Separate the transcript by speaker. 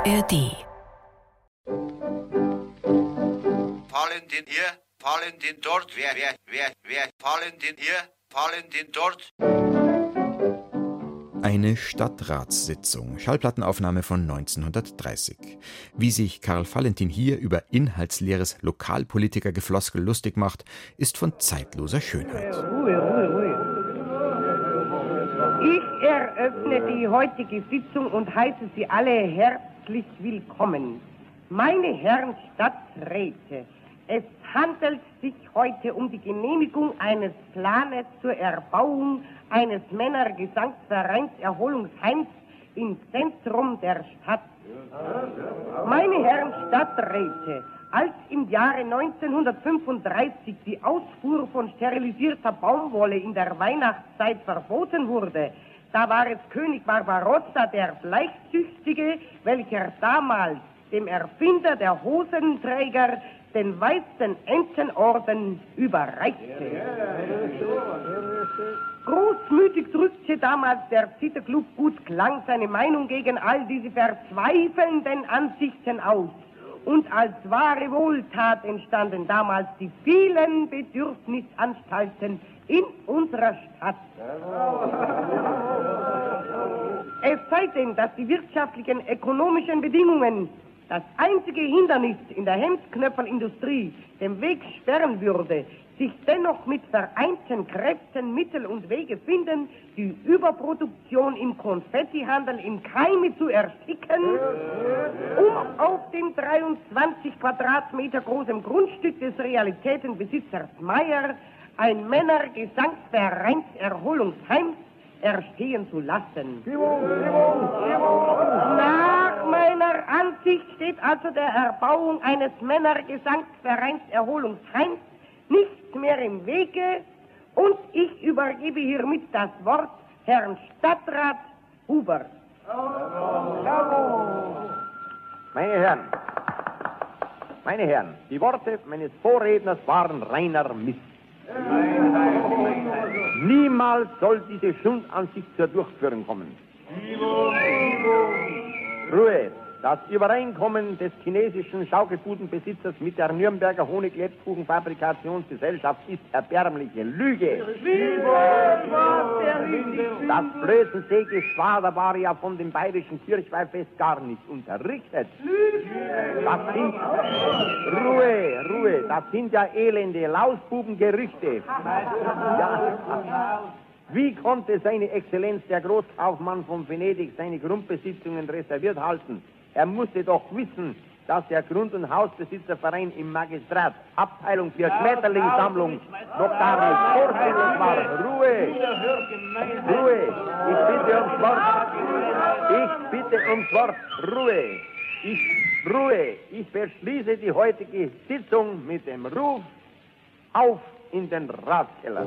Speaker 1: ARD.
Speaker 2: Fallen den hier, fallen den dort, wer, wer, wer, wer, fallen den hier, fallen den dort.
Speaker 3: Eine Stadtratssitzung, Schallplattenaufnahme von 1930. Wie sich Karl Valentin hier über inhaltsleeres Lokalpolitikergefloskel lustig macht, ist von zeitloser Schönheit.
Speaker 4: Ruhe, Ruhe, Ruhe. Ich eröffne die heutige Sitzung und heiße Sie alle herzlich willkommen. Meine Herren Stadträte, es handelt sich heute um die Genehmigung eines Planes zur Erbauung eines Männergesangsvereins Erholungsheims im Zentrum der Stadt. Meine Herren Stadträte, als im Jahre 1935 die Ausfuhr von sterilisierter Baumwolle in der Weihnachtszeit verboten wurde, da war es König Barbarossa, der Bleichsüchtige, welcher damals dem Erfinder der Hosenträger den weißen Entenorden überreichte. Großmütig drückte damals der Zitterclub Gut Klang seine Meinung gegen all diese verzweifelnden Ansichten aus. Und als wahre Wohltat entstanden damals die vielen Bedürfnisanstalten in unserer Stadt. Es sei denn, dass die wirtschaftlichen, ökonomischen Bedingungen das einzige Hindernis in der Hemdknöpfelindustrie dem Weg sperren würde, sich dennoch mit vereinten Kräften Mittel und Wege finden, die Überproduktion im Konfettihandel im Keime zu ersticken, um auf dem 23 Quadratmeter großen Grundstück des Realitätenbesitzers Meyer ein Männergesangsvereinserholungsheim erstehen zu lassen. Nach meiner Ansicht steht also der Erbauung eines Männergesangsvereins Nichts mehr im Wege und ich übergebe hiermit das Wort Herrn Stadtrat Huber.
Speaker 5: Meine Herren, meine Herren, die Worte meines Vorredners waren reiner Mist. Niemals soll diese Schundansicht zur Durchführung kommen. Ruhe! Das Übereinkommen des chinesischen Schaukelbudenbesitzers mit der Nürnberger Honig-Lebkuchenfabrikationsgesellschaft ist erbärmliche Lüge. Das Blößensee-Geschwader war ja von dem bayerischen Kirchweihfest gar nicht unterrichtet. Das sind, Ruhe, Ruhe, das sind ja elende Lausbubengerüchte. Ja. Wie konnte seine Exzellenz, der Großkaufmann von Venedig, seine Grundbesitzungen reserviert halten? Er musste doch wissen, dass der Grund- und Hausbesitzerverein im Magistrat, Abteilung für Schmetterlingssammlung, noch gar nicht vorstellig war. Ruhe! Ruhe! Ich bitte ums Wort! Ich bitte ums Wort! Ruhe! Ich, Ruhe! Ich beschließe die heutige Sitzung mit dem Ruf auf in den Ratskeller.